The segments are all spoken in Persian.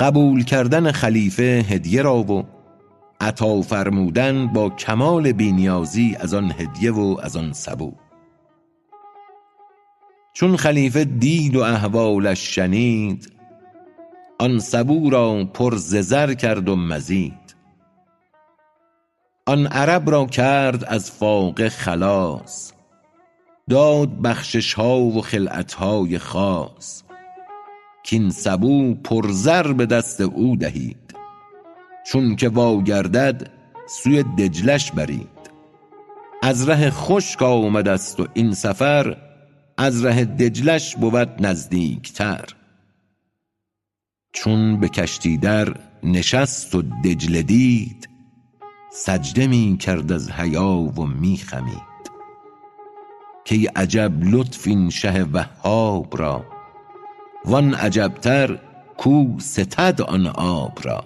قبول کردن خلیفه هدیه را و عطا فرمودن با کمال بینیازی از آن هدیه و از آن سبو. چون خلیفه دید و احوالش شنید آن سبو را پر زر کرد و مزید. آن عرب را کرد از فاقه خلاص داد بخشش ها و خلعت های خاص. کاین سبو پر زر به دست او دهید. چون که واگردد سوی دجلش برید. از ره خشک آمدست و این سفر از ره دجلش بود نزدیکتر. چون به کشتی در نشست و دجله دید سجده می کرد از حیا و می خمید. کای عجب لطف این شه وهاب را وان عجبتر کو ستد آن آب را.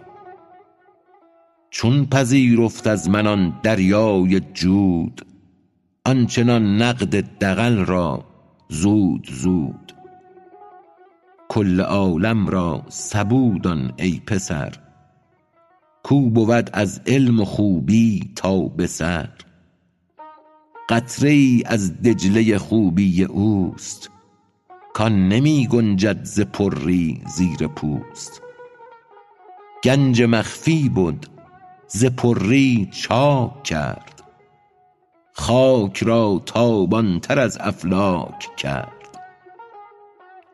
چون پذیرفت از من آن دریای جود آنچنان نقد دغل را زود زود. کل عالم را سبو دان ای پسر کو بود از علم و خوبی تا به سر. قطره ای از دجله خوبی اوست کان نمی گنجد ز پری زیر پوست. گنج مخفی بد ز پری چاک کرد. خاک را تابان تر از افلاک کرد.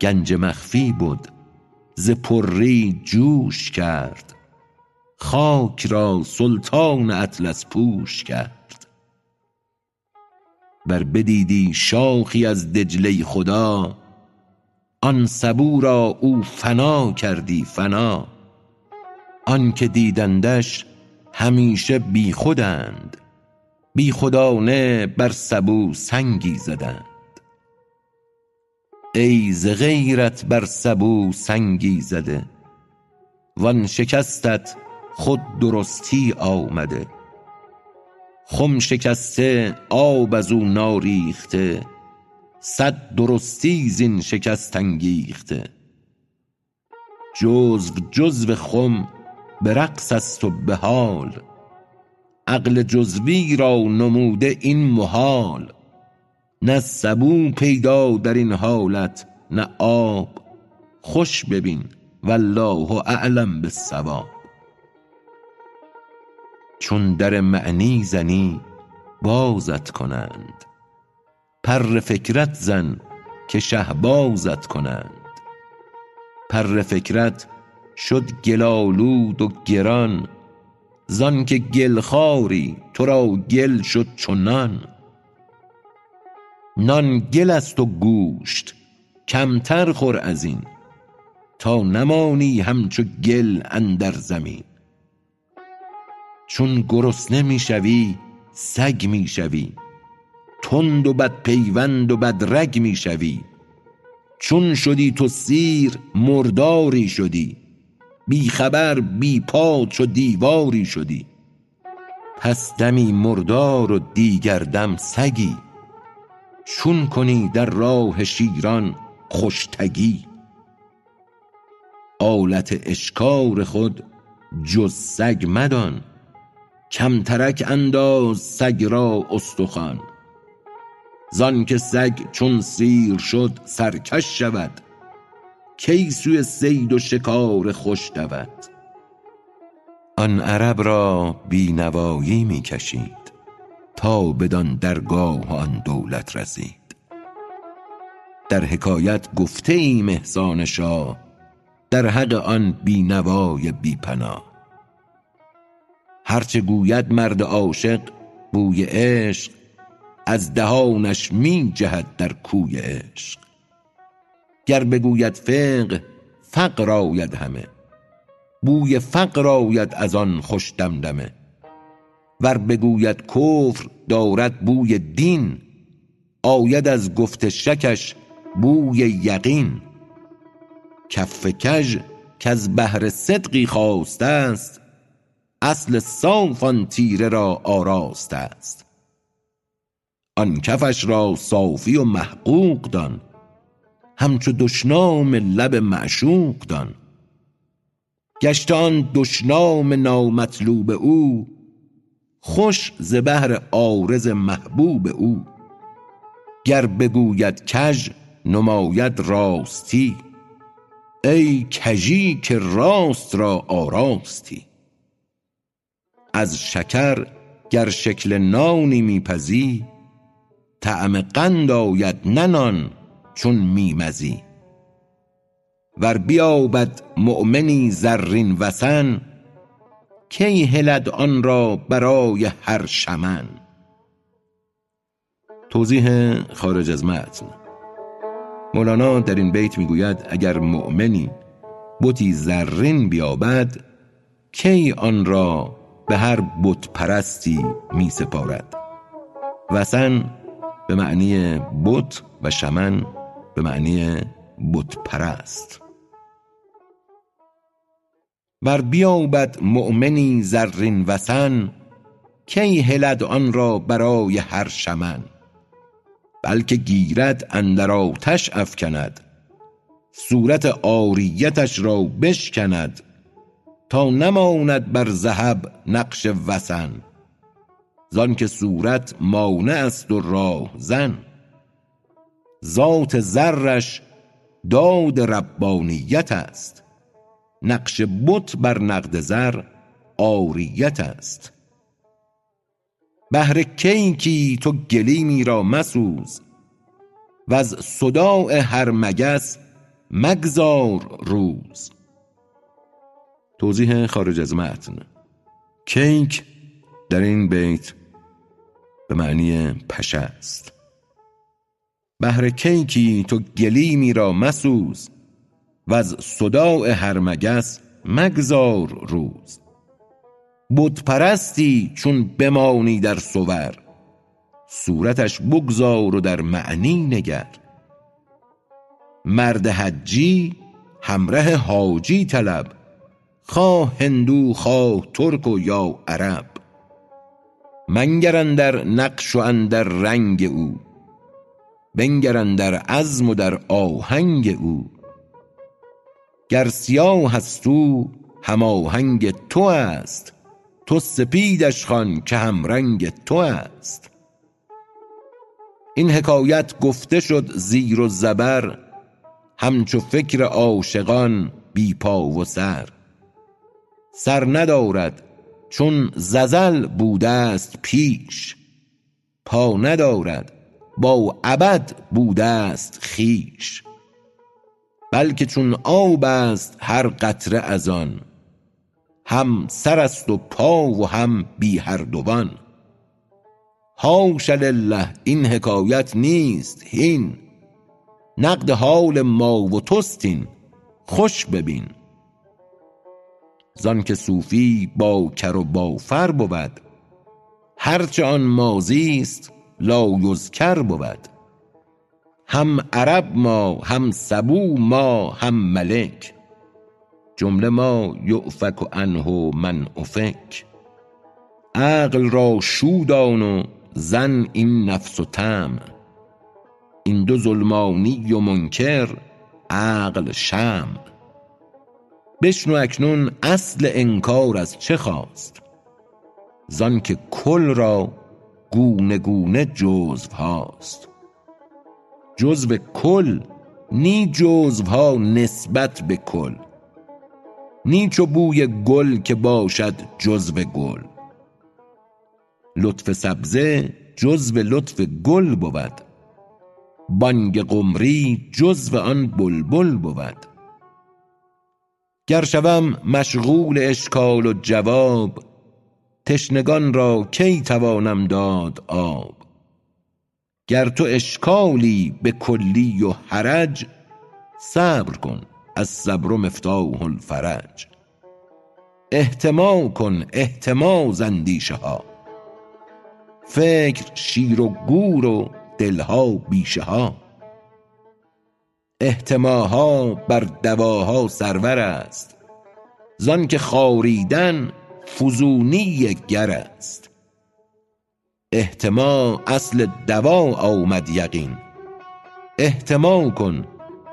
گنج مخفی بد ز پری جوش کرد. خاک را سلطان اطلس پوش کرد. ور بدیدی شاخی از دجله خدا آن سبو را او فنا کردی فنا. آنک دیدندش همیشه بیخودند. بیخودانه بر سبو سنگی زدند. ای ز غیرت بر سبو سنگی زده. وان شکستت خود درستی آمده. خم شکسته آب از او ناریخته. صد درستی زین شکست انگیخته. جزو جزو خم به رقص است و به حال. عقل جزوی را نموده این محال. نه سبو پیدا در این حالت نه آب. خوش ببین والله اعلم بالصواب. چون در معنی زنی بازت کنند. پر فکرت زن که شهبازت کنند. پر فکرت شد گل آلود و گران زانک گل خواری تو را گل شد چو نان گل است و گوشت کمتر خور از این تا نمانی همچو گل اندر زمین. چون گرسنه می شوی سگ می شوی. تند و بدپیوند و بدرگ می شوی. چون شدی تو سیر مرداری شدی. بی خبر بی پا چو دیواری شدی. پس دمی مردار و دیگر دم سگی. چون کنی در راه شیران خوشتگی. آلت اشکار خود جز سگ مدان. کمترک انداز سگ را استخوان. زانک سگ چون سیر شد سرکش شود. کی سوی صید و شکار خوش دود. آن عرب را بی نوایی می کشید تا بدان درگاه آن دولت رسید. در حکایت گفته ایم احسان شاه در حق آن بی نوای بی پناه هرچه گوید مرد عاشق بوی عشق از دهانش می جهد در کوی عشق. گر بگوید فقه فقر آید همه. بوی فقر آید از آن خوش دمدمه. ور بگوید کفر دارد بوی دین آید از گفت شکش بوی یقین. کف کژ کز بهر صدقی خاسته است اصل صاف آن تیره را آراسته است. آن کفش را صافی و محقوق دان. همچو دشنام لب معشوق دان. گشت آن دشنام نامطلوب او خوش ز بهر عارض محبوب او. گر بگوید کژ نماید راستی. ای کژی که راست را آراستی. از شکر گر شکل نانی می پزی طعم قند آید نه نان چون می مزی ور بیابد مؤمنی زرین وثن کی هلد آن را برای هر شمن؟ توضیح خارج از متن. مولانا در این بیت می‌گوید اگر مؤمنی بتی زرین بیابد کی آن را به هر بت پرستی می سپارد وثن به معنی بت و شمن به معنی بت پرست ور بیابد مؤمنی زرین وثن کی هلد آن را برای هر شمن؟ بلکه گیرد اندر آتش افکند صورت عاریتش را بشکند تا نماند بر ذهب نقش وثن زانکه صورت مانع است و راهزن ذات زرش داد ربانیت است. نقش بت بر نقد زر عاریت است. بهر کیکی تو گلیمی را مسوز. وز صداع هر مگس مگذار روز. توضیح خارج از متن. کیک در این بیت به معنی پشه است. بهر کیکی تو گلیمی را مسوز وز صداع هر مگس مگذار روز. بت پرستی چون بمانی در صور صورتش بگذار و در معنی نگر. مرد حجی همره حاجی طلب خواه هندو خواه ترک و یا عرب. منگر اندر نقش و اندر رنگ او بنگر اندر عزم و در آهنگ او گر سیاه است او هم آهنگ تو است تو سپیدش خوان که همرنگ تو است این حکایت گفته شد زیر و زبر همچو فکر عاشقان بی پا و سر سر ندارد چون ززل بوده است پیش. پا ندارد با ابد بوده است خویش. بلکه چون آب است هر قطره از آن هم سر است و پا و هم بی هر دوان. حاش لله این حکایت نیست هین. نقد حال ما و توست این خوش ببین. زانکه صوفی با کر و با فر بود. هرچه آن ماضی است لایذکر بود. هم عرب ما هم سبو ما هم ملک. جمله ما یؤفک عنه من افک. عقل را شو دان و زن این نفس و طمع این دو ظلمانی و منکر عقل شمع. بشنو اکنون اصل انکار از چه خاست زانکه کل را گونه گونه جزوهاست. جزو کل نی جزوها نسبت به کل. نی چو بوی گل که باشد جزو گل. لطف سبزه جزو لطف گل بود. بانگ قمری جزو آن بلبل بود. گر شوم مشغول اشکال و جواب تشنگان را کی توانم داد آب؟ گر تو اشکالی به کلی و حرج صبر کن الصبر مفتاح الفرج. احتما کن احتما ز اندیشه ها. فکر شیر و گور و دلها بیشه ها. احتماها بر دواها سرور است. زانکه خاریدن فزونی گر است. احتما اصل دوا آمد یقین. احتما کن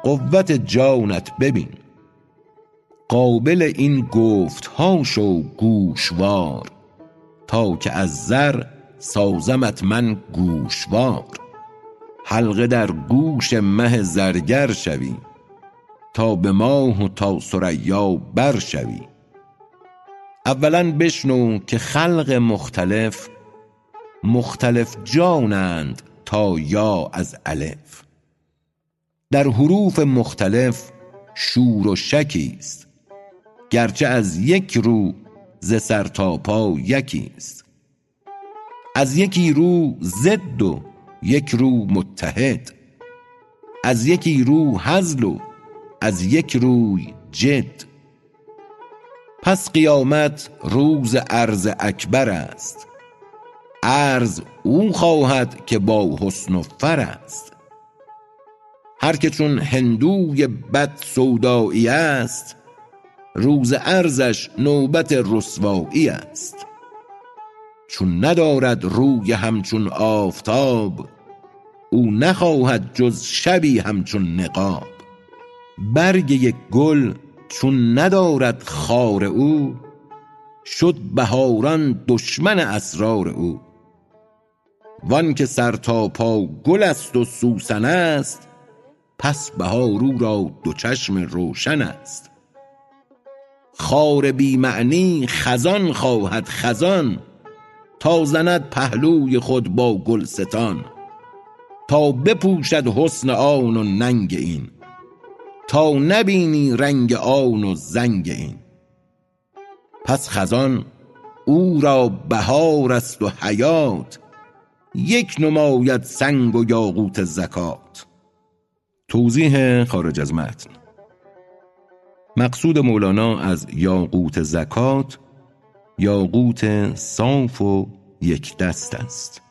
قوت جانت ببین. قابل این گفت ها شو گوشوار. تا که از زر سازمت من گوشوار. حلقه در گوش مه زرگر شوی تا به ماه و تا ثریا بر شوی. اولا بشنو که خلق مختلف مختلف جانند تا یا از الف. در حروف مختلف شور و شکی است گرچه از یک رو ز سر تا پا یکی است. از یکی رو ضد و یک رو متحد از یکی رو هزل و از یک روی جد. پس قیامت روز عرض اکبر است عرض او خواهد که با حسن و فر است. هر که چون هندوی بد سودایی است روز عرضش نوبت رسوایی است. چون ندارد روی همچون آفتاب او نخواهد جز شبی همچون نقاب. برگ یک گل چون ندارد خار او شد بهاران دشمن اسرار او. وان که سر تا پا گل است و سوسن است پس بهار او را دو چشم روشن است. خار بی معنی خزان خواهد خزان تا زند پهلوی خود با گلستان تا بپوشد حسن آن و ننگ این تا نبینی رنگ آن و زنگ این. پس خزان او را بهار است و حیات یک نماید سنگ و یاقوت زکات. توضیح خارج از متن. مقصود مولانا از یاقوت زکات یاقوت صاف و یک دست است.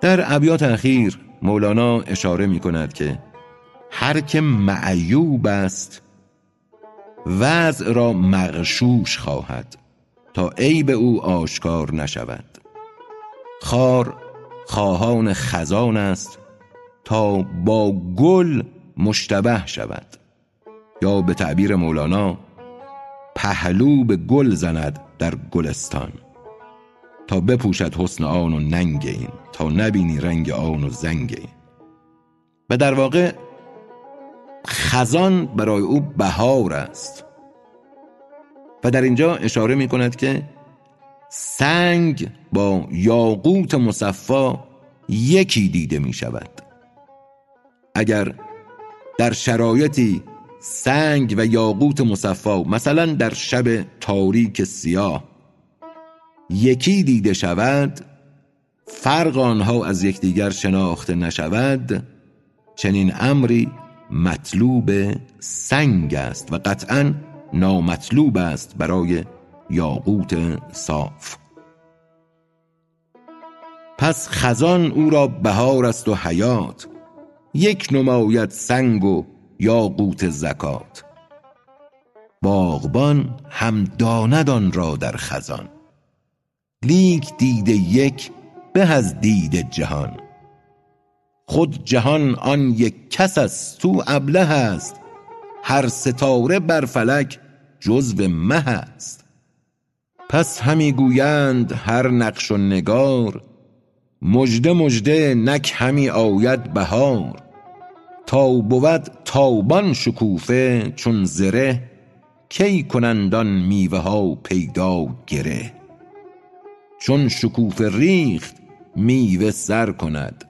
در ابیات اخیر مولانا اشاره می کند که هر که معیوب است وضع را مغشوش خواهد تا عیب او آشکار نشود. خار خواهان خزان است تا با گل مشتبه شود. یا به تعبیر مولانا پهلو به گل زند در گلستان. تا بپوشد حسن آن و ننگ این تا نبینی رنگ آن و زنگ این. و در واقع خزان برای او بهار است. و در اینجا اشاره می کند که سنگ با یاقوت مصفا یکی دیده می شود. اگر در شرایطی سنگ و یاقوت مصفا مثلا در شب تاریک سیاه. یکی دیده شود فرق آنها از یکدیگر شناخته نشود. چنین امری مطلوب سنگ است و قطعا نامطلوب است برای یاقوت صاف. پس خزان او را بهار است و حیات. یک نماید سنگ و یاقوت زکات باغبان هم داند آن را در خزان. لیک دید یک به از دید جهان. خود جهان آن یک کس است تو ابله است. هر ستاره بر فلک جزو مه است. پس همی گویند هر نقش و نگار مژده مژده نک همی آید بهار. تا بود تابان شکوفه چون زره کی کنند آن میوه ها پیدا گره. چون شکوفه ریخت میوه سر کند.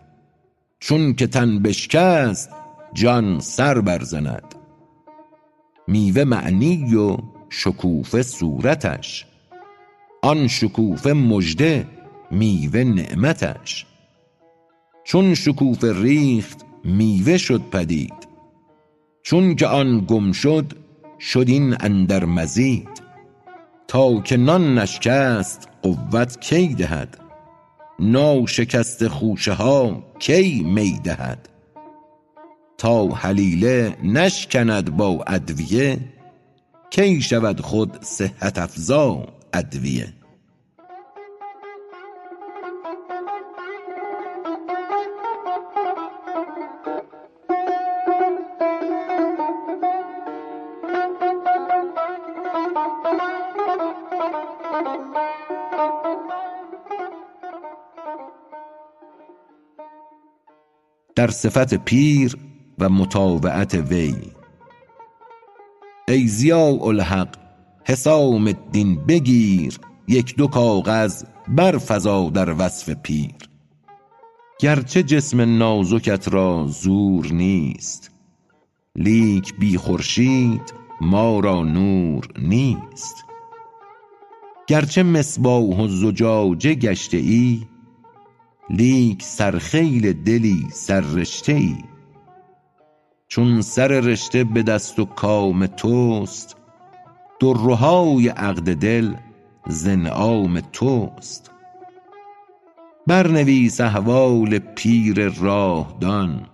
چون که تن بشکست جان سر برزند. میوه معنی و شکوفه صورتش. آن شکوفه مژده میوه نعمتش. چون شکوفه ریخت میوه شد پدید. چون که آن گم شد شد این اندر مزید. تا که نان نشکست قوت کی دهد؟ ناشکسته خوشه ها کی می دهد؟ تا هلیله نشکند با ادویه کی شود خود صحت افزا ادویه؟ در صفت پیر و متابعت وی. ای ضیاء الحق حسام الدین بگیر یک دو کاغذ برفزا در وصف پیر. گرچه جسم نازکت را زور نیست لیک بی خورشید ما را نور نیست. گرچه مصباح و زجاجه گشته ای لیک سرخیل دلی سررشته ای چون سر رشته به دست و کام توست درهای عقد دل ز انعام توست. برنویس احوال پیر راه دان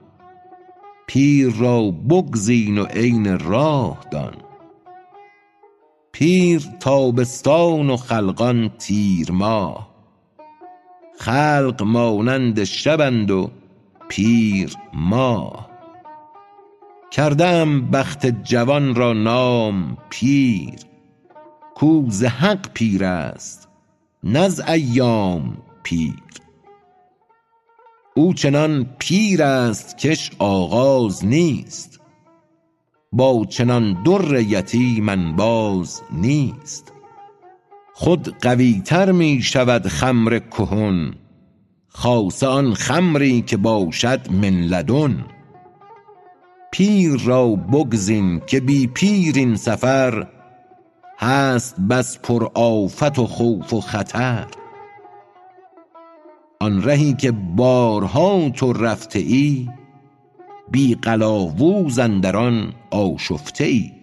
پیر را بگزین و عین راه دان پیر تابستان و خلقان تیر ماه. خلق مانند شبند و پیر ماه کرده ام بخت جوان را نام پیر. کو ز حق پیر است نه از ایام پیر. او چنان پیر است کش آغاز نیست با چنان در یتیم انباز نیست. خود قوی تر می شود خمر کهن. خاصه آن خمری که باشد من لدن. پیر را بگزین که بی پیر این سفر. هست بس پر آفت و خوف و خطر. آن رهی که بارها تو رفته ای بی قلاوز اندر آن آشفته ای.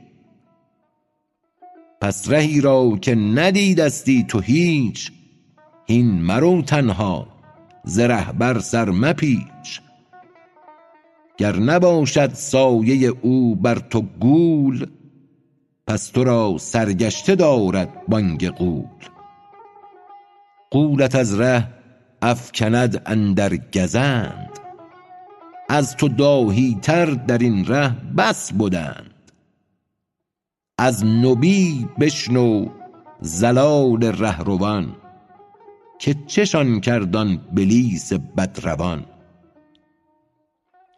پس رهی را که ندیدستی تو هیچ هین مرو تنها ز رهبر سر مپیچ. گر نباشد سایه او بر تو گول پس تو را سرگشته دارد بانگ غول. غولت از ره افکند اندر گزند از تو داهی تر در این ره بس بدند. از نبی بشنو ضلال رهروان که چشان کرد آن بلیس بدروان.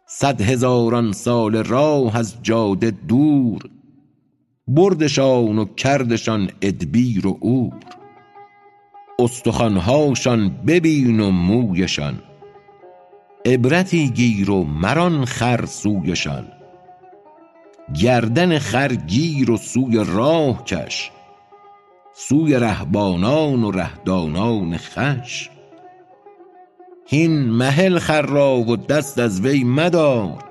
صد هزاران ساله راه از جاده دور بردشان و کردشان ادبیر و عور. استخوان هاشان ببین و مویشان عبرتی گیر و مران خر سویشان. گردن خر گیر و سوی راه کش سوی رهبانان و ره دانان خوش هین مهل خر را و دست از وی مدار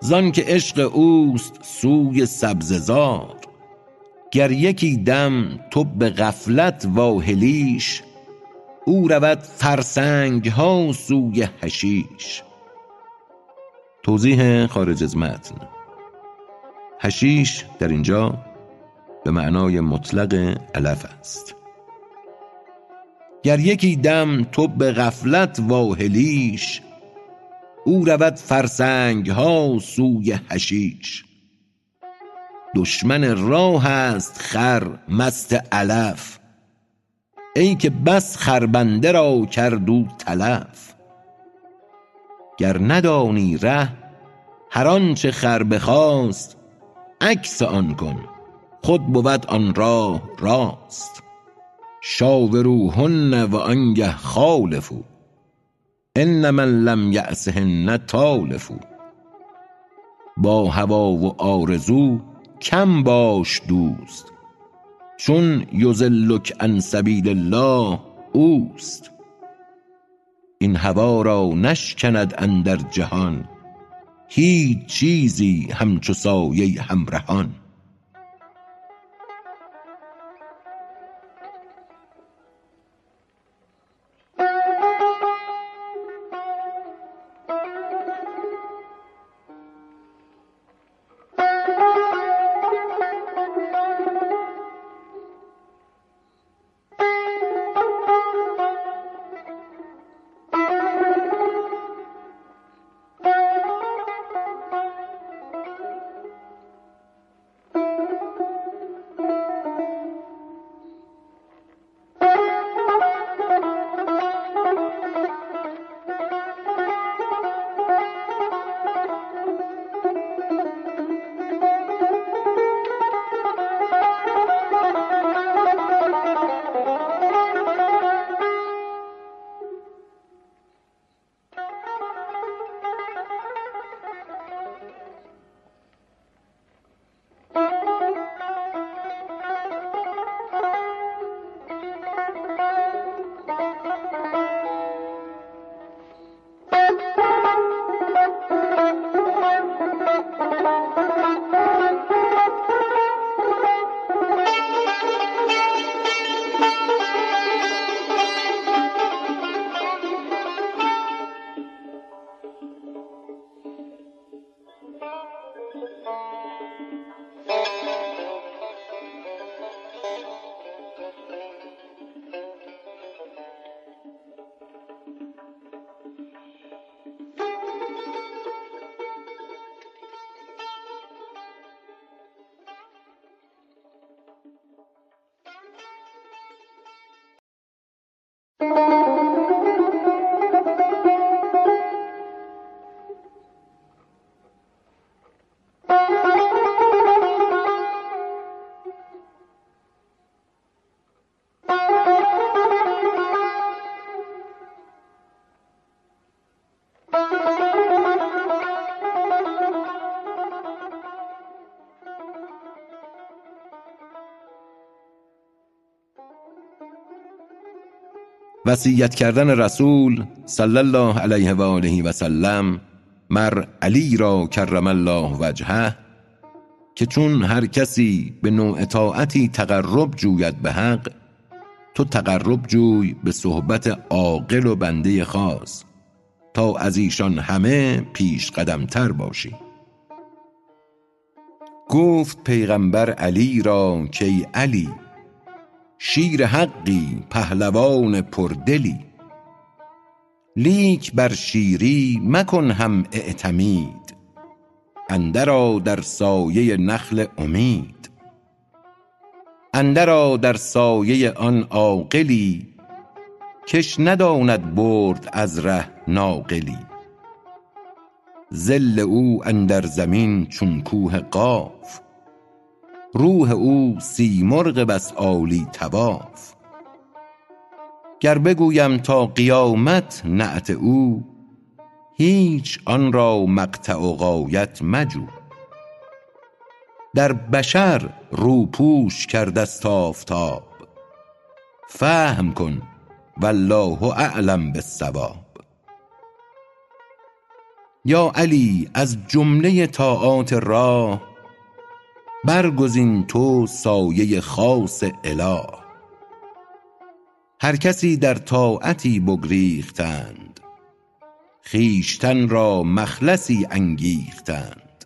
زانکه عشق اوست سوی سبزه زار گر یکی دم تو به غفلت واهلیش او رود فرسنگ ها سوی حشیش. توضیح خارج از متن. حشیش در اینجا به معنای مطلق علف است. گر یکی دم تو به غفلت واهلیش او رود فرسنگ ها سوی حشیش دشمن راه است خر مست علف. ای که بس خربنده را کرد او تلف. گر ندانی ره هر آنچه خر بخواست عکس آن کن. خود بود آن راه راست. شاوروهن و آنگه خالفوا. ان من لم یأسهن تالفوا با هوی و آرزو کم باش دوست. چون یضلک عن سبیل الله اوست. این هوا را نشکند اندر جهان. هیچ چیزی همچو سایه همرهان. وصیت کردن رسول صلی الله علیه و آله و سلم مر علی را کرم الله وجهه که چون هر کسی به نوع طاعتی تقرب جوید به حق تو تقرب جوی به صحبت عاقل و بنده خاص تا از ایشان همه پیش قدمتر باشی. گفت پیغمبر علی را که علی شیر حقی پهلوان پردلی. لیک بر شیری مکن هم اعتمید اندرآ در سایه نخل امید. اندرآ در سایه آن عاقلی کش نداند برد از ره ناقلی. ظل او اندر زمین چون کوه قاف روح او سیمرغ بس عالی طواف. گر بگویم تا قیامت نعت او هیچ آن را مقطع و غایت مجو. در بشر روپوش کردست آفتاب. فهم کن والله اعلم بالصواب. یا علی از جمله طاعات راه برگزین تو سایه خاص اله. هر کسی در طاعتی بگریختند خویشتن را مخلصی انگیختند.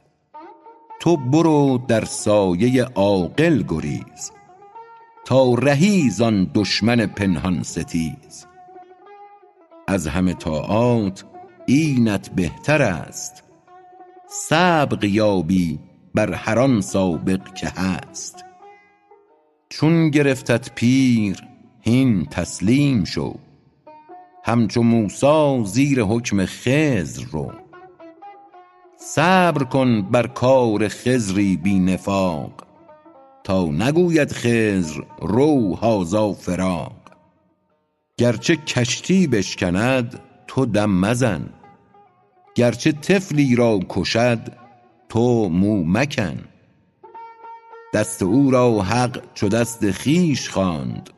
تو برو در سایه عاقل گریز تا رهی زان دشمن پنهان ستیز. از همه طاعات اینت بهتر است سبق یابی بر هر آن سابق که هست. چون گرفتت پیر هین تسلیم شو. همچو موسی زیر حکم خضر رو. صبر کن بر کار خضری بی نفاق تا نگوید خضر رو هذا فراق. گرچه کشتی بشکند تو دم مزن. گرچه طفلی را کشد تو مو مکن. دست او را حق چو دست خویش خواند.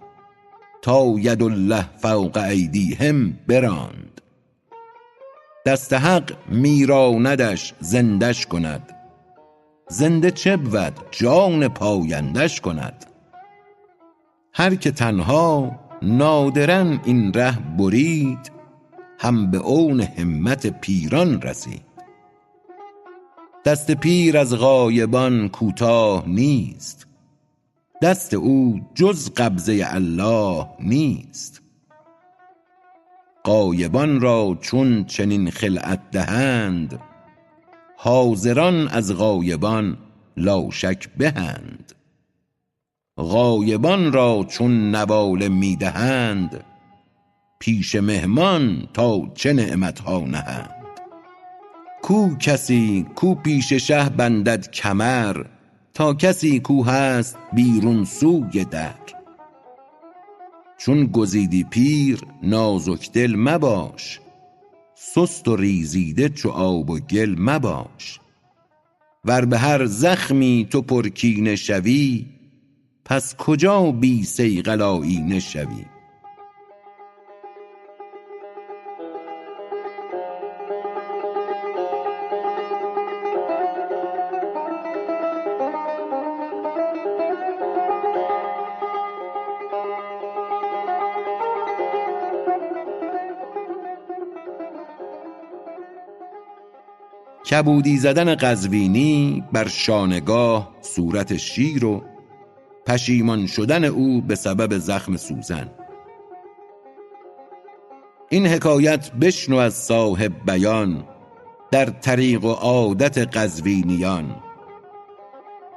تا یدالله فوق ایدیهم براند. دست حق میراندش زنده ش کند. زنده چه بود جان پاینده ش کند. هر که تنها نادرا این ره برید هم به عون همت پیران رسید. دست پیر از غایبان کوتاه نیست. دست او جز قبضه الله نیست. غایبان را چون چنین خلعت دهند حاضران از غایبان لا شک بهند. غایبان را چون نواله می دهند پیش مهمان تا چه نعمت ها نهند. کو کسی کو پیش شه بندد کمر تا کسی کو هست بیرون سوی در. چون گزیدی پیر نازک دل مباش. سست و ریزیده چو آب و گل مباش. ور به هر زخمی تو پر کینه شوی پس کجا بی صیقل آیینه شوی کبودی زدن قزوینی بر شانگاه صورت شیر و پشیمان شدن او به سبب زخم سوزن. این حکایت بشنو از صاحب بیان در طریق و عادت قزوینیان.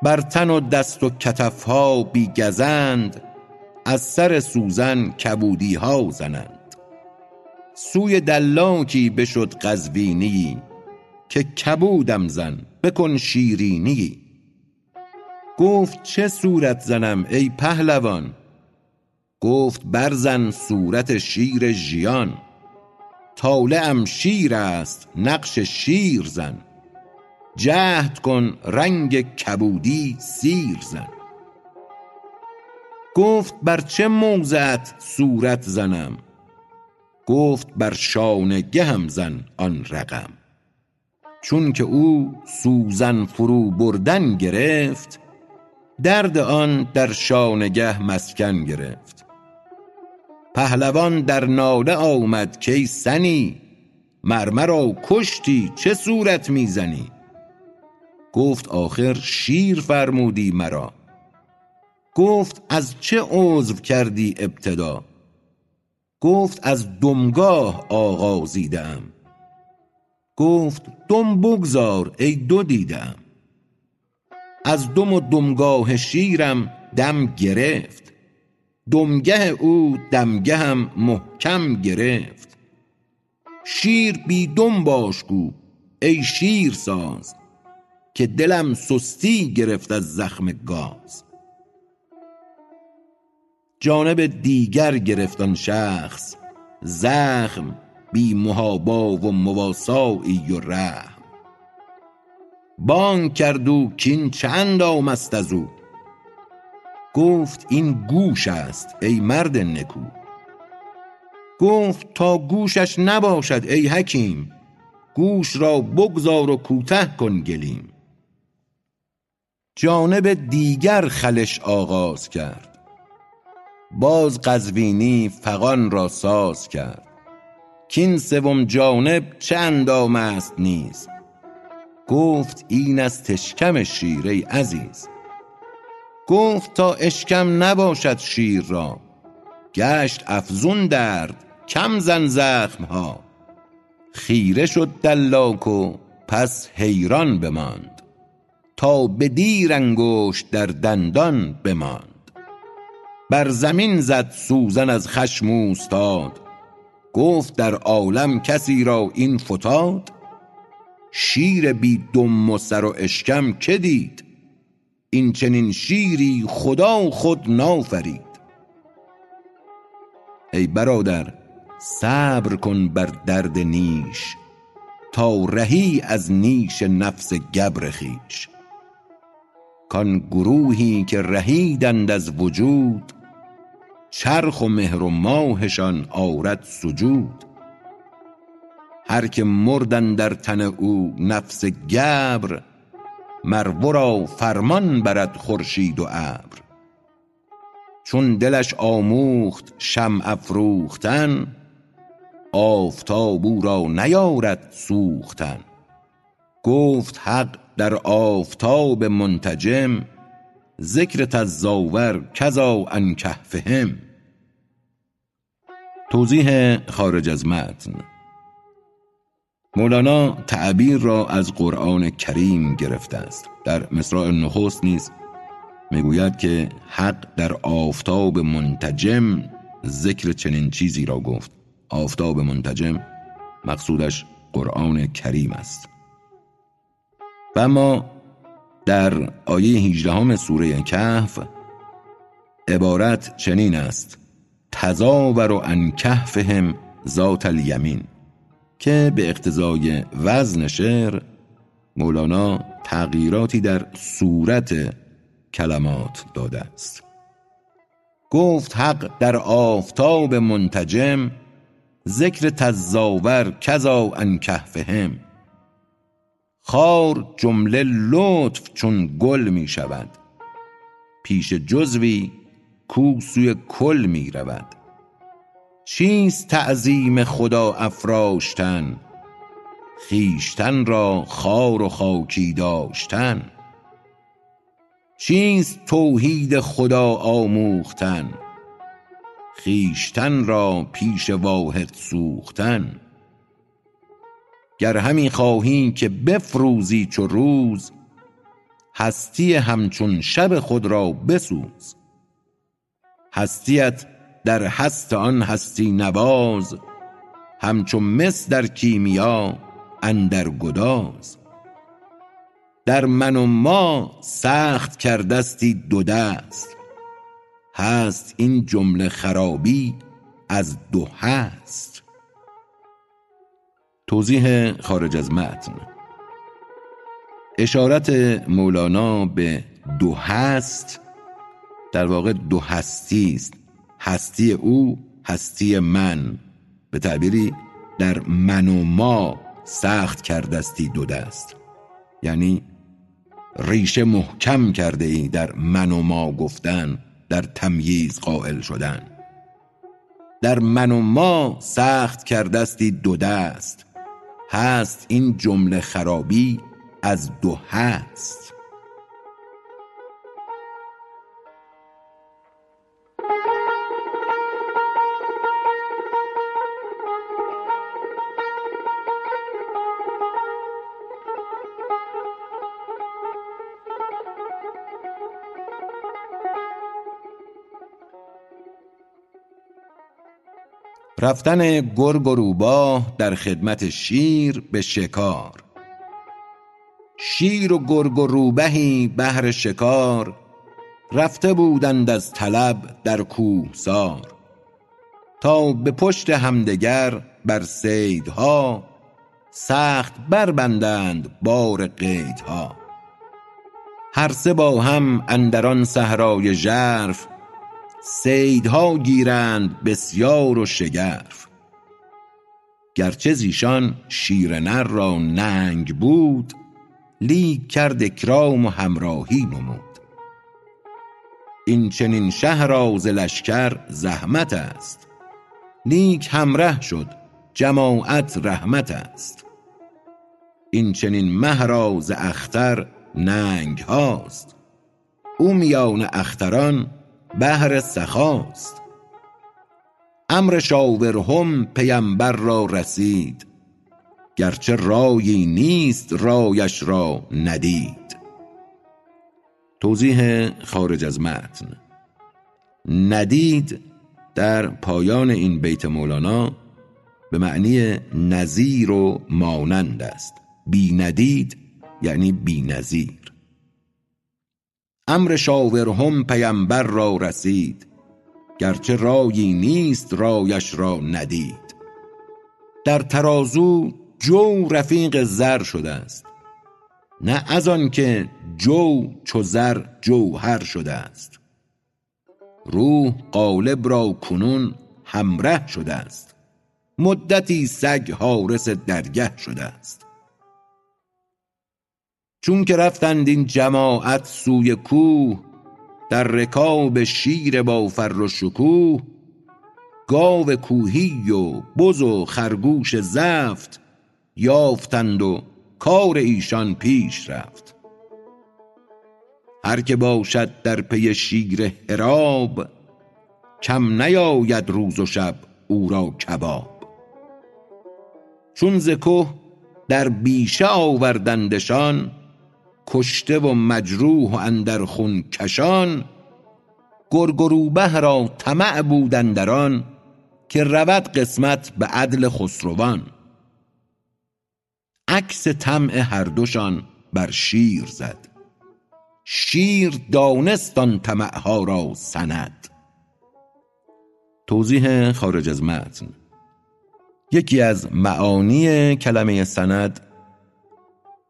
بر تن و دست و کتف ها بی گزند از سر سوزن کبودی ها زنند. سوی دلاکی بشد قزوینیی که کبودم زن بکن شیرینیی گفت چه صورت زنم ای پهلوان؟ گفت برزن صورت شیر ژیان. طالعم شیر است نقش شیر زن. جهد کن رنگ کبودی سیر زن. گفت بر چه موضعت صورت زنم؟ گفت بر شانگه هم زن آن رقم. چون که او سوزن فرو بردن گرفت درد آن در شانگه مسکن گرفت. پهلوان در ناله آمد کای سنی مر مرا کشتی چه صورت می زنی گفت آخر شیر فرمودی مرا. گفت از چه عذر کردی ابتدا؟ گفت از دمگاه آغازیده ام گفت دم بگذار ای دو دیده ام از دم و دمگاه شیرم دم گرفت. دمگه او دمگهم محکم گرفت. شیر بی دم باش گو ای شیرساز که دلم سستی گرفت از زخم گاز. جانب دیگر گرفت آن شخص زخم بی محابا و مواسایی و رحم. بانگ کرد او کین چه اندام است ازو گفت این گوش است ای مرد نکو. گفت تا گوشش نباشد ای حکیم گوش را بگذار و کوته کن گلیم. جانب دیگر خلش آغاز کرد. باز قزوینی فغان را ساز کرد. کین سوم جانب چه اندام است نیز؟ گفت این از تشکم شیر عزیز. گفت تا اشکم نباشد شیر را گشت افزون درد کم زن زخمها. خیره شد دلاک و پس حیران بماند تا به دیر انگشت در دندان بماند. بر زمین زد سوزن از خشم اوستاد گفت در عالم کسی را این فتاد؟ شیر بی دم و سر و اشکم که دید؟ این چنین شیری خدا خود نافرید. ای برادر صبر کن بر درد نیش تا رهی از نیش نفس گبر خویش. کان گروهی که رهیدند از وجود چرخ و مهر و ماهشان آرد سجود. هر که مرد اندر تن او نفس گبر مر ورا فرمان برد خورشید و ابر. چون دلش آموخت شمع افروختن آفتاب او را نیارد سوختن. گفت حق در آفتاب منتجم ذکر تذاور کذا عن کهفهم توضیح خارج از متن. مولانا تعبیر را از قرآن کریم گرفته است. در مصرع نخست نیز می‌گوید که حق در آفتاب منتجم ذکر چنین چیزی را گفت. آفتاب منتجم مقصودش قرآن کریم است. و اما در آیه 18 سوره کهف عبارت چنین است. تزاور عن کهفهم ذات الیمین که به اقتضای وزن شعر مولانا تغییراتی در صورت کلمات داده است. گفت حق در آفتاب منتجم ذکر تزاور کذا عن کهفهم خار جمله لطف چون گل می شود پیش جزوی کو سوی کل می رود چیست تعظیم خدا افراشتن؟ خویشتن را خوار و خاکی داشتن. چیست توحید خدا آموختن؟ خویشتن را پیش واحد سوختن. گر همی خواهی که بفروزی چو روز هستی همچون شب خود را بسوز. هستیت در هست آن هستی نواز همچو مس در کیمیا اندر گداز. در من و ما سخت کردستی دو دست هست این جمله خرابی از دو هست. توضیح خارج از متن. اشارت مولانا به دو هست در واقع دو هستی است. هستی او هستی من. به تعبیری در من و ما سخت کردستی دو دست. یعنی ریشه محکم کرده ای در من و ما گفتن در تمییز قائل شدن. در من و ما سخت کردستی دو دست. هست این جمله خرابی از دو هست. رفتن گرگ و روباه در خدمت شیر به شکار. شیر و گرگ و روبهی بهر شکار رفته بودند از طلب در کوهسار. تا به پشت همدگر بر صیدها سخت بربندند بار قیدها. هر سه با هم اندر آن صحرای ژرف صیدها گیرند بسیار و شگرف. گرچه زیشان شیر نر را ننگ بود لیک کرد اکرام و همراهی نمود. این چنین شه را لشکر زحمت است. لیک همره شد جماعت رحمت است. این چنین مه اختر ننگ هاست. او میان اختران بهر سخاست. امر شاورهم پیمبر را رسید گرچه رایی نیست رایش را ندید. توضیح خارج از متن. ندید در پایان این بیت مولانا به معنی نظیر و مانند است. بی ندید یعنی بی نظیر. امر شاورهم پیمبر را رسید گرچه رایی نیست رایش را ندید. در ترازو جو رفیق زر شده است نه از آن که جو چو زر جوهر شده است روح قالب را کنون همره شده است مدتی سگ حارس درگه شده است چون که رفتند این جماعت سوی کوه در رکاب شیر با فر و شکوه گاو کوهی و بز و خرگوش زفت یافتند و کار ایشان پیش رفت. هر که باشد در پی شیر حراب کم نیاید روز و شب او را کباب. چون ز که در بیشه آوردندشان کشته و مجروح و اندر خون کشان گرگ و روبه را طمع بود اندر آن که رود قسمت به عدل خسروان. عکس طمع هر دوشان بر شیر زد. شیر دانست آن طمع ها را سند. توضیح خارج از متن. یکی از معانی کلمه سند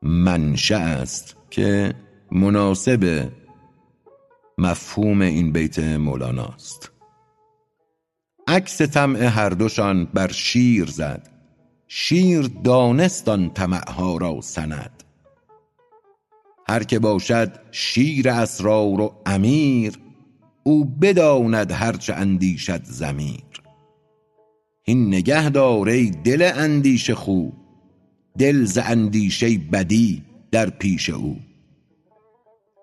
منشأ است. که مناسب مفهوم این بیت مولاناست عکس طمع هر دوشان بر شیر زد. شیر دانست آن طمع ها را سند. هر که باشد شیر اسرار و امیر او بداند هرچه اندیشد ضمیر. هین نگه دار ای دل اندیشه خو دل ز اندیشه بدی. در پیش او.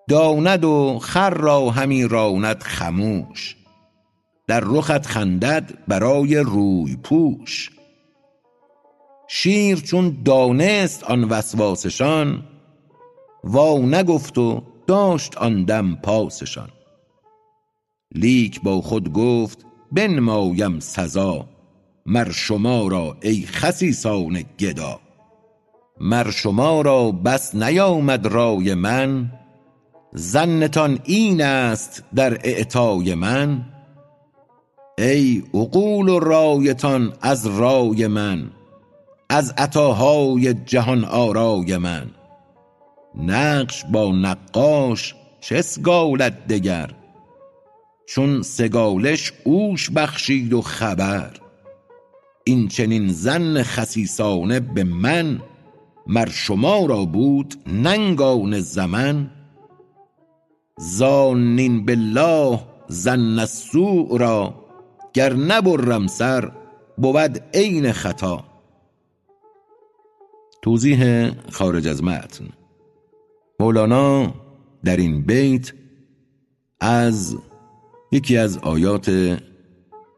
داند و خر را همی راند خموش. در رخت خندد برای روی پوش. شیر چون دانست آن وسواسشان وا نگفت و داشت آن دم پاسشان. لیک با خود گفت بنمایم سزا مر شما را ای خسیسان گدا. مر شما را بس نیامد رای من. ظنتان این است در اعطای من. ای عقول و رایتان از رای من از عطاهای جهان آرای من. نقش با نقاش چه سگالد دگر؟ چون سگالش اوش بخشید و خبر. این چنین زن خسیسانه به من مر شما را بود ننگان زمن. ظانین بالله ظن السوء را گر نبرم سر بود عین خطا. توضیح خارج از متن. مولانا در این بیت از یکی از آیات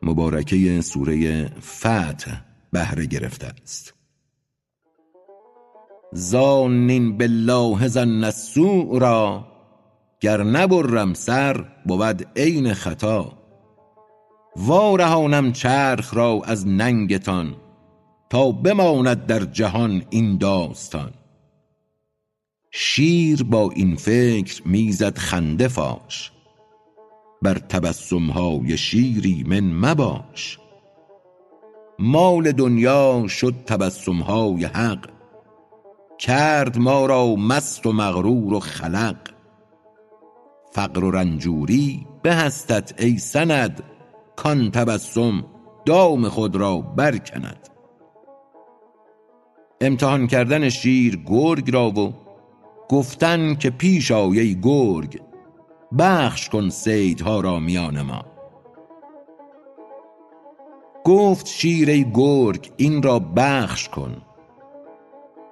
مبارکه سوره فتح بهره گرفته است. زانین بالله ظن السوء را گر نبرم سر بود عین خطا. وارهانم چرخ را از ننگتان تا بماند در جهان این داستان. شیر با این فکر می‌زد خنده فاش بر تبسم های شیری من مباش. مال دنیا شد تبسم های حق کرد ما را مست و مغرور و خلق. فقر و رنجوری بهستت ای سند کان تبسم دام خود را برکند. امتحان کردن شیر گرگ را و گفتن که پیش آی ای گرگ بخش کن صیدها را میان ما. گفت شیر ای گرگ این را بخش کن.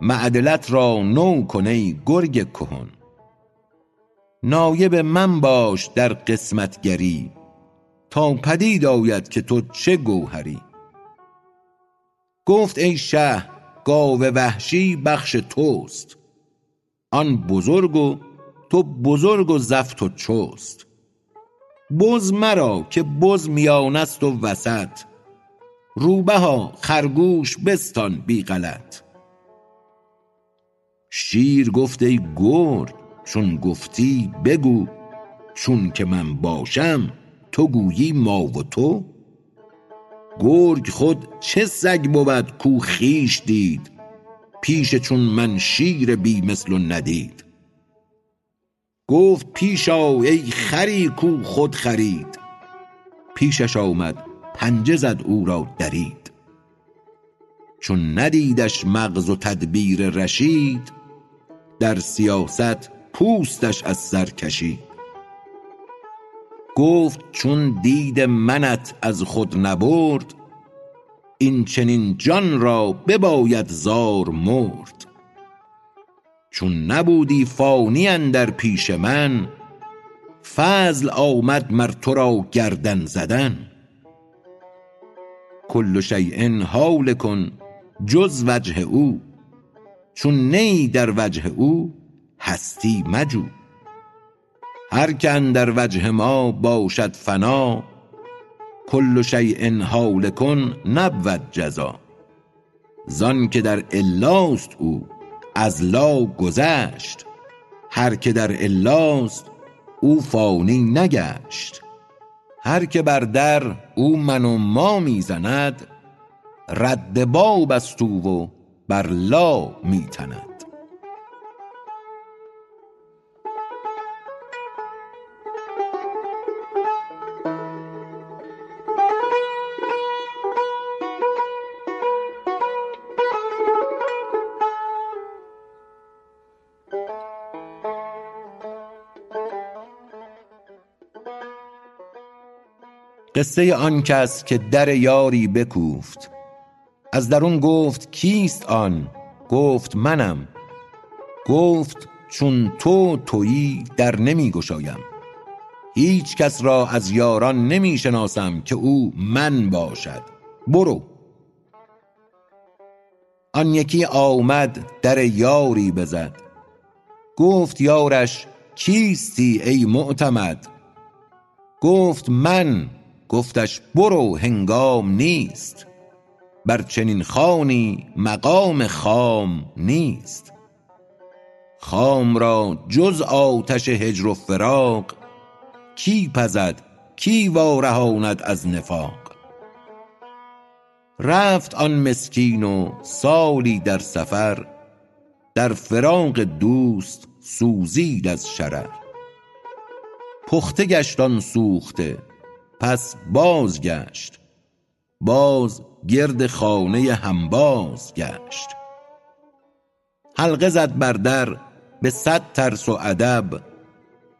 معدلت را نو کن ای گرگ کهن. نایب من باش در قسمتگری تا پدید آید که تو چه گوهری. گفت ای شه گاو وحشی بخش توست. آن بزرگ و تو بزرگ و زفت و چست. بز مرا که بز میان است و وسط. روبها خرگوش بستان بی غلط. شیر گفت ای گرگ چون گفتی بگو چون که من باشم تو گویی ما و تو؟ گرگ خود چه سگ بود کو خویش دید پیش چون من شیر بی مثل و ندید؟ گفت پیش آ ای خری کو خود خرید پیشش آمد پنجه زد او را درید. چون ندیدش مغز و تدبیر رشید در سیاست پوستش از سر کشید گفت چون دید منت از خود نبرد این چنین جان را بباید زار مرد. چون نبودی فانی اندر پیش من فضل آمد مر تو را گردن زدن. کل شیء هالک جز وجه او. چون نه ای در وجه او هستی مجو. هر که اندر وجه ما باشد فنا کل شیء هالک نبود جزا. زان که در الاست او از لا گذشت هر که در الاست او فانی نگشت. هر که بر در او من و ما می زند رد باب است او و بر لا می تند. قصه آن کس که در یاری بکوفت از درون گفت کیست آن؟ گفت منم. گفت چون تو تویی در نمی گشایم. هیچ کس را از یاران نمی شناسم که او من باشد. برو. آن یکی آمد در یاری بزد. گفت یارش کیستی ای معتمد؟ گفت من. گفتش برو هنگام نیست. بر چنین خوانی مقام خام نیست. خام را جز آتش هجر و فراق کی پزد کی وارهاند از نفاق. رفت آن مسکین و سالی در سفر در فراق دوست سوزید از شرر. پخته گشت آن سوخته پس بازگشت باز گرد خانه همباز گشت. حلقه زد بر در به صد ترس و ادب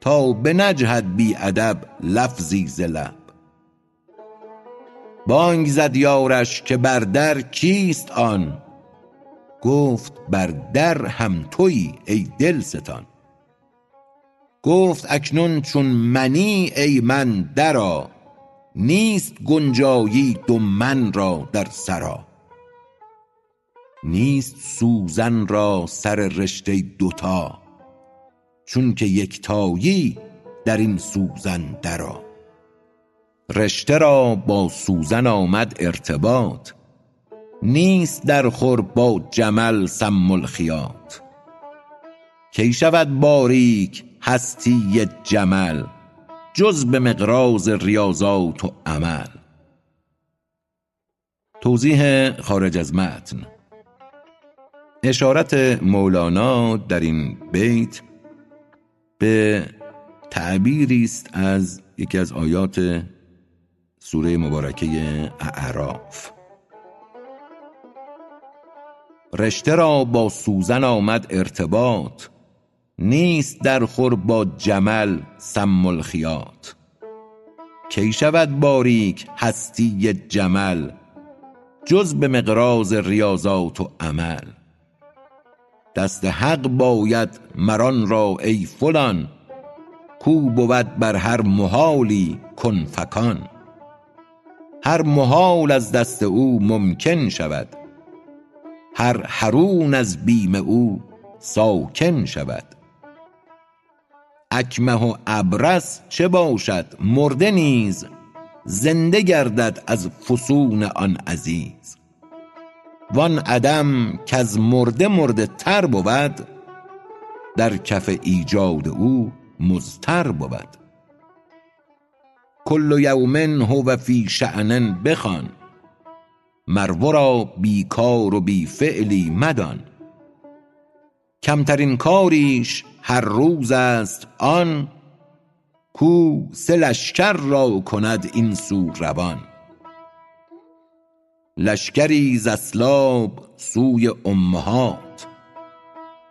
تا بنجهد بی ادب لفظی ز لب. بانگ زد یارش که بر در کیست آن؟ گفت بر در هم تویی ای دلستان. گفت اکنون چون منی ای من درآ نیست گنجایی دو من را در سرا. نیست سوزن را سر رشته دوتا چون که یکتایی در این سوزن درآ رشته را با سوزن آمد ارتباط نیست در خور با جمل سم الخیاط. کی شود باریک هستی جمل؟ جز به مقراض ریاضات و عمل. توضیح خارج از متن. اشارت مولانا در این بیت به تعبیری است از یکی از آیات سوره مبارکه اعراف. رشته را با سوزن آمد ارتباط نیست در خور با جمل سم الخیاط. کی شود باریک هستی جمل جز به مقراض ریاضات و عمل؟ دست حق باید مر آن را ای فلان کو بود بر هر محالی کن فکان. هر محال از دست او ممکن شود هر حرون از بیم او ساکن شود. اکمه و ابرص چه باشد؟ مرده نیز زنده گردد از فسون آن عزیز. وان عدم کز مرده مرده تر بود در کف ایجاد او مضطر بود. کل یوم هو فی شأن بخوان مر ورا بی کار و بی فعلی مدان. کمترین کاریش هر روز است آن کو سه لشکر را کند این سو روان. لشکری ز اسلاب سوی امهات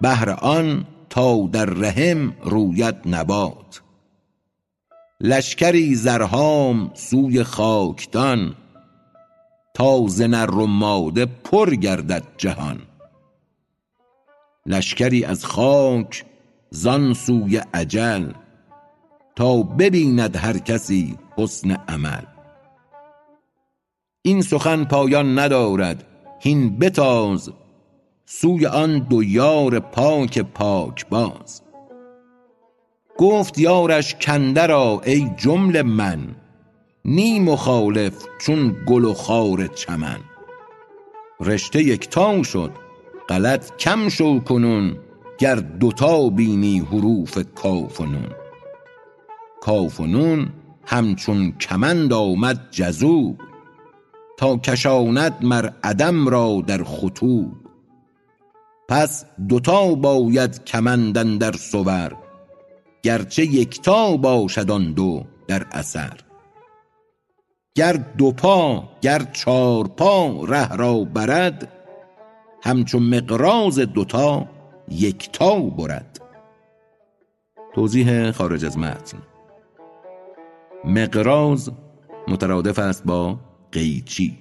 بهر آن تا در رحم روید نبات. لشکری زرهام سوی خاکدان تا ز نر و ماده پر گردد جهان. لشکری از خاک زان سوی اجل تا ببیند هر کسی حسن عمل. این سخن پایان ندارد هین بتاز سوی آن دو یار پاک پاکباز گفت یارش کاندرآ ای جمله من نی مخالف چون گل و خار چمن. رشته یکتا شد غلط کم شو کنون گر دوتا بینی حروف کاف و نون. کاف و نون همچون کمند آمد جذوب تا کشاند مر عدم را در خطوب پس دوتا باید کمند اندر صور گرچه یکتا باشد آن دو در اثر. گر دو پا گر چار پا ره را برد همچو مقراض دوتا یکتا برد. توضیح خارج از متن. مقراض مترادف است با قیچی.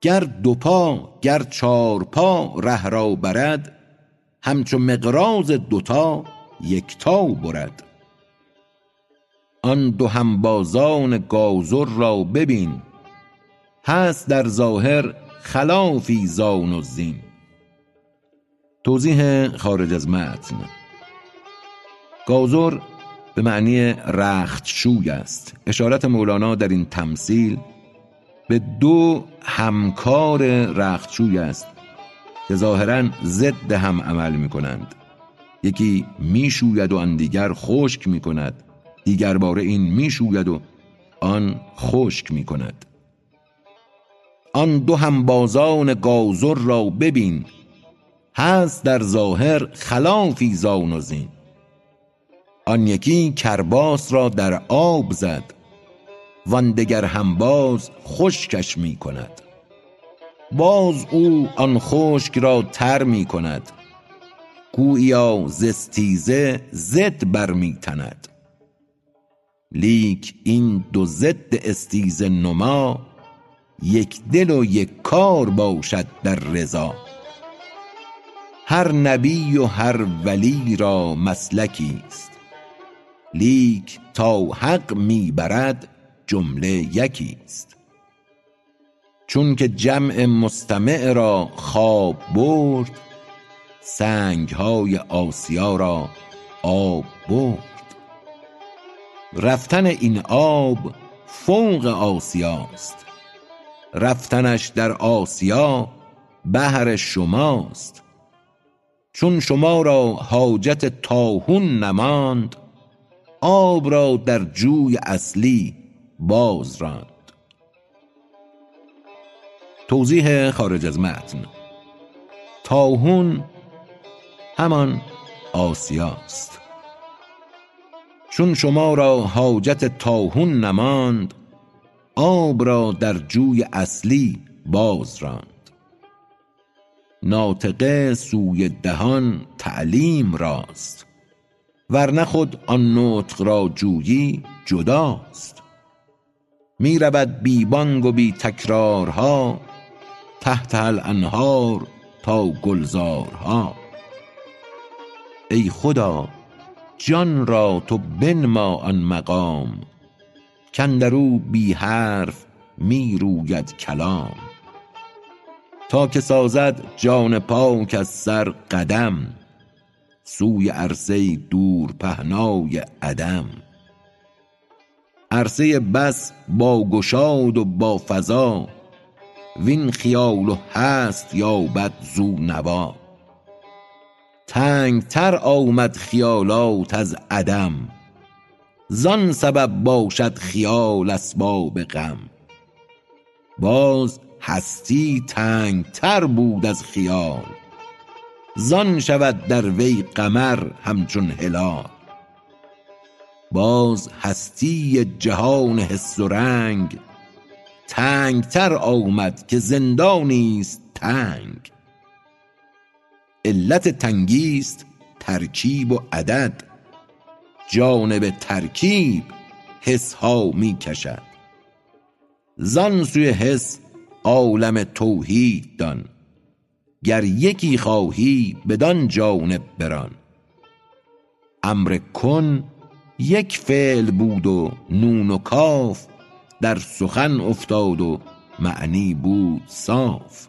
گر دو پا گر چار پا ره را برد همچو مقراض دوتا یکتا برد. آن دو هنبازان گازر را ببین هست در ظاهر خلافی زان و زین. توضیح خارج از متن. گازر به معنی رختشوی است. اشارت مولانا در این تمثیل به دو همکار رختشوی است که ظاهرا ضد هم عمل می کنند یکی می شوید و آن دیگر خشک می کند دیگر باره این می شوید و آن خشک می کند آن دو همبازان گازر را ببین. هست در ظاهر خلافی زان و زین. آن یکی کرباس را در آب زد وان دگر هم باز خشکش می کند. باز او آن خشک را تر می کند گوییا ز استیزه ضد بر می تند. لیک این دو ضد استیزه نما یک دل و یک کار باشد در رضا. هر نبی و هر ولی را مسلکی است. لیک تا حق می برد جمله یکی است. چونک جمع مستمع را خواب برد سنگ های آسیا را آب برد. رفتن این آب فوق آسیاست رفتنش در آسیا بهر شماست. چون شما را حاجت طاحون نماند آب را در جوی اصلی باز راند. توضیح خارج از متن. طاحون همان آسیاست. چون شما را حاجت طاحون نماند آب را در جوی اصلی باز راند. ناطقه سوی دهان تعلیم راست. ورنه خود آن نطق را جویی جداست. می رود بی بانگ و بی تکرارها تحتها الانهار تا گلزارها. ای خدا جان را تو بنما آن مقام کاندرو بی حرف می روید کلام. تا که سازد جان پاک از سر قدم سوی عرصه دور پهنای عدم. عرصه بس باگشاد و بافضا وین خیال و هست یابد زو نوا. تنگ تر آمد خیالات از عدم زان سبب باشد خیال اسباب غم. باز هستی تنگ تر بود از خیال. زان شود در وی قمر همچون هلال. باز هستی جهان حس و رنگ تنگ تر آمد که زندانیست تنگ. علت تنگی است ترکیب و عدد جانب ترکیب حس ها می کشد. زان سوی حس عالم توحید دان. گر یکی خواهی بدان جانب بران. امر کن یک فعل بود و نون و کاف در سخن افتاد و معنی بود صاف.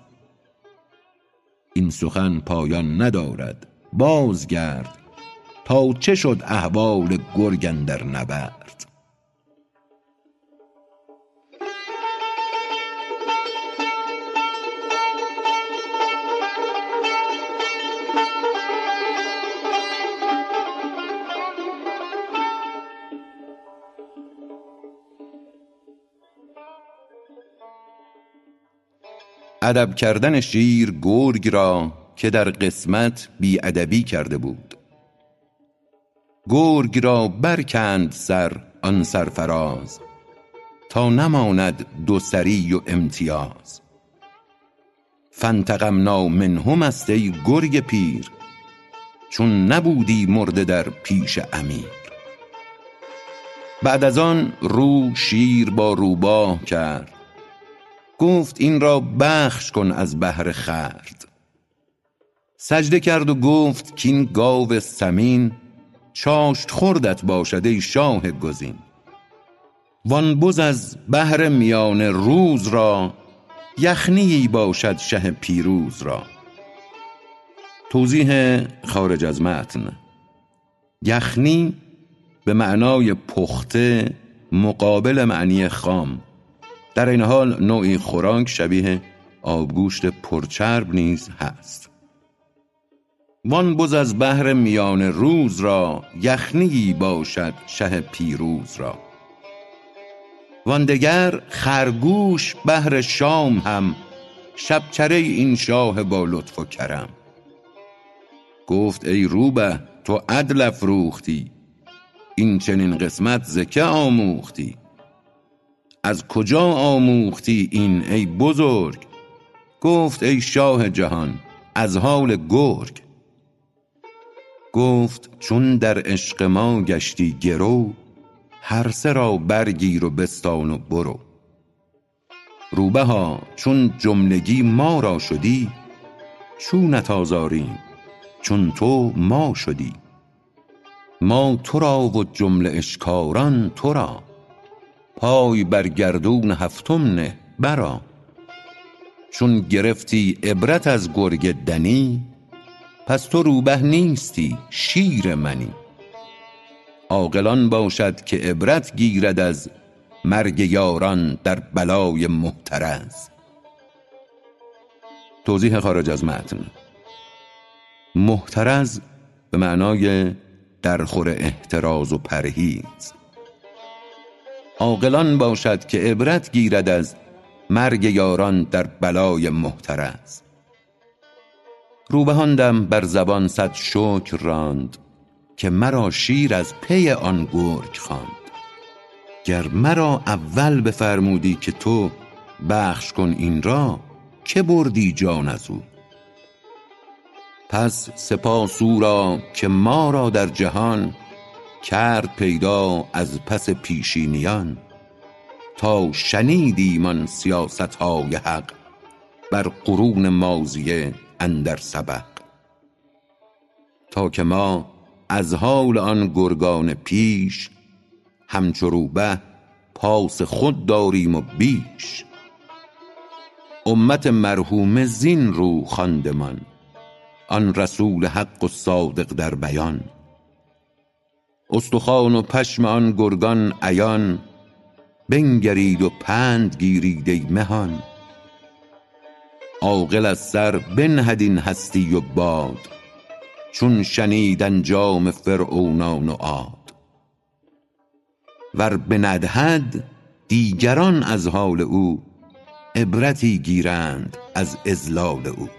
این سخن پایان ندارد بازگرد تا چه شد احوال گرگ اندر نبرد. ادب کردن شیر گرگ را که در قسمت بی ادبی کرده بود. گرگ را برکند سر آن سرفراز تا نماند دو سری و امتیاز. فانتقمنا منهم است ای گرگ پیر چون نبودی مرده در پیش امیر. بعد از آن رو شیر با روباه کرد گفت این را بخش کن از بهر خورد سجده کرد و گفت کاین گاو سمین چاشت خوردت باشد ای شاه گزین. وان بز از بهر میان روز را یخنیی باشد شه پیروز را. توضیح خارج از متن. یخنی به معنای پخته مقابل معنی خام. در این حال نوعی خوراک شبیه آبگوشت پرچرب نیز هست. وان بز از بهر میان روز را یخنیی باشد شه پیروز را. وان دگر خرگوش بهر شام هم شبچره این شاه با لطف و کرم. گفت ای روبه تو عدل افروختی این چنین قسمت ز که آموختی؟ از کجا آموختی این ای بزرگ؟ گفت ای شاه جهان از حال گرگ. گفت چون در عشق ما گشتی گرو هر سه را برگیر و بستان و برو. روبه ها چون جملگی ما را شدی چونت آزاریم چون تو ما شدی. ما تو را و جمله اشکاران تو را. پای بر گردون هفتم نه برآ. چون گرفتی عبرت از گرگ دنی پس تو روبه نیستی شیر منی. عاقل باشد که عبرت گیرد از مرگ یاران در بلای محترز. توضیح خارج از متن. محترز به معنای درخور احتراز و پرهیز. عاقل باشد که عبرت گیرد از مرگ یاران در بلای محترز روبهاندم بر زبان صد شکر راند که مرا شیر از پی آن گرگ خواند. گر مرا اول بفرمودی که تو بخش کن این را که بردی جان از او؟ پس سپاس او را که ما را در جهان کرد پیدا از پس پیشینیان تا شنیدیم آن سیاست های حق بر قرون ماضیه اندر سبق. تا که ما از حال آن گرگان پیش همچو روبه پاس خود داریم و بیش. امت مرحومه زین رو خواندمان آن رسول حق و صادق در بیان. استخوان و پشم آن گرگان عیان بنگرید و پند گیرید ای مهان. عاقل از سر بنهد این هستی و باد چون شنید انجام فرعونان و عاد. ور بندهد دیگران از حال او عبرتی گیرند از اضلال او.